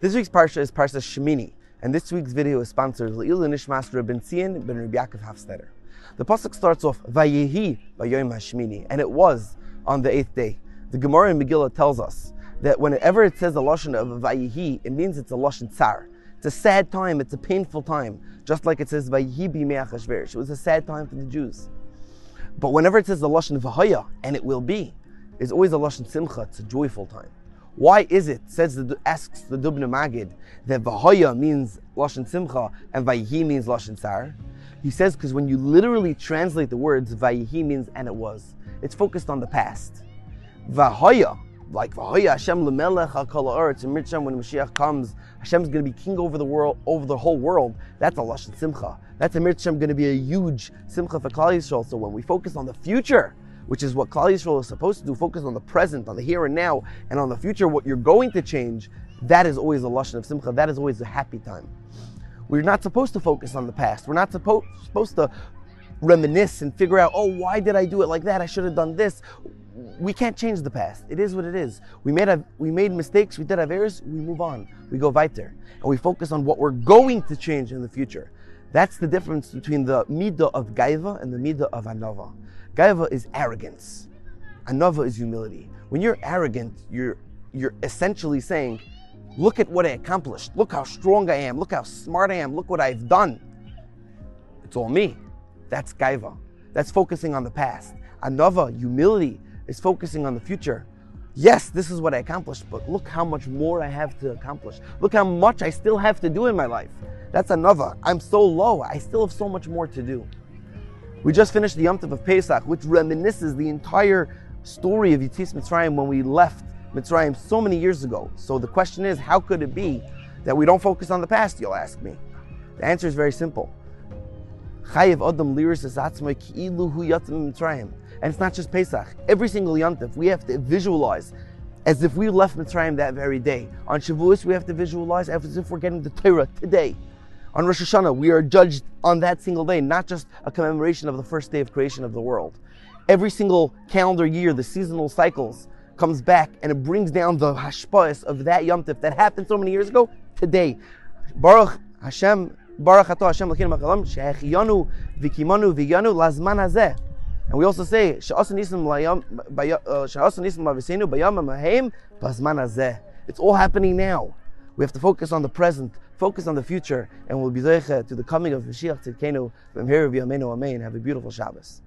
This week's parsha is Parsha Shemini, and this week's video is sponsored by Le'il Nishmas Rabin Tzion ben Rabbi Yaakov Hafsteder. The pasuk starts off Vayehi Vayom Hashmini, and it was on the eighth day. The Gemara in Megillah tells us that whenever it says a lashon of Vayehi, it means it's a lashon tsar. It's a sad time. It's a painful time, just like it says Vayehi B'Me'achashverish. It was a sad time for the Jews. But whenever it says the lashon Vahaya, and it will be, is always a lashon Simcha. It's a joyful time. Why is it, says the, asks the Dubna Magid, that Vahaya means Lashon Simcha and Vayihi means Lashon Tsar? He says because when you literally translate the words, Vayihi means and it was. It's focused on the past. Vahaya, like Vahaya Hashem lemelech hakol haaretz, and Mitzvah when Mashiach comes, Hashem's going to be king over the world, over the whole world. That's a Lashon Simcha. That's a Mitzvah going to be a huge Simcha for Klal Yisrael. So when we focus on the future, which is what Klal Yisrael is supposed to do, focus on the present, on the here and now, and on the future, what you're going to change, that is always a lashon of simcha. That is always a happy time. We're not supposed to focus on the past. We're not supposed supposed to reminisce and figure out, oh, why did I do it like that? I should have done this. We can't change the past. It is what it is. We made a, we made mistakes. We did have errors. We move on. We go weiter, and we focus on what we're going to change in the future. That's the difference between the midah of gaiva and the midah of anava. Gaiva is arrogance. Anava is humility. When you're arrogant, you're you're essentially saying, look at what I accomplished. Look how strong I am. Look how smart I am. Look what I've done. It's all me. That's Gaiva. That's focusing on the past. Anava, humility, is focusing on the future. Yes, this is what I accomplished, but look how much more I have to accomplish. Look how much I still have to do in my life. That's anava. I'm so low. I still have so much more to do. We just finished the Yom Tov of Pesach, which reminisces the entire story of Yetzias Mitzrayim when we left Mitzrayim so many years ago. So the question is, how could it be that we don't focus on the past, you'll ask me? The answer is very simple. Mitzrayim. And it's not just Pesach. Every single Yontif, we have to visualize as if we left Mitzrayim that very day. On Shavuos, we have to visualize as if we're getting the Torah today. On Rosh Hashanah, we are judged on that single day, not just a commemoration of the first day of creation of the world. Every single calendar year, the seasonal cycles comes back and it brings down the hashpa'is of that Yom Tif that happened so many years ago today. Baruch Hashem, Baruch Ato Hashem Lakin Makalam, She'echiyanu Vikimanu Viganu Lazman Hazeh. And we also say, She'asan Nisim Mavisenu uh, Bayam Mahem Bazman Hazeh. It's all happening now. We have to focus on the present, focus on the future, and we'll be to the coming of Mashiach Tzidkenu from here Amen. Have a beautiful Shabbos.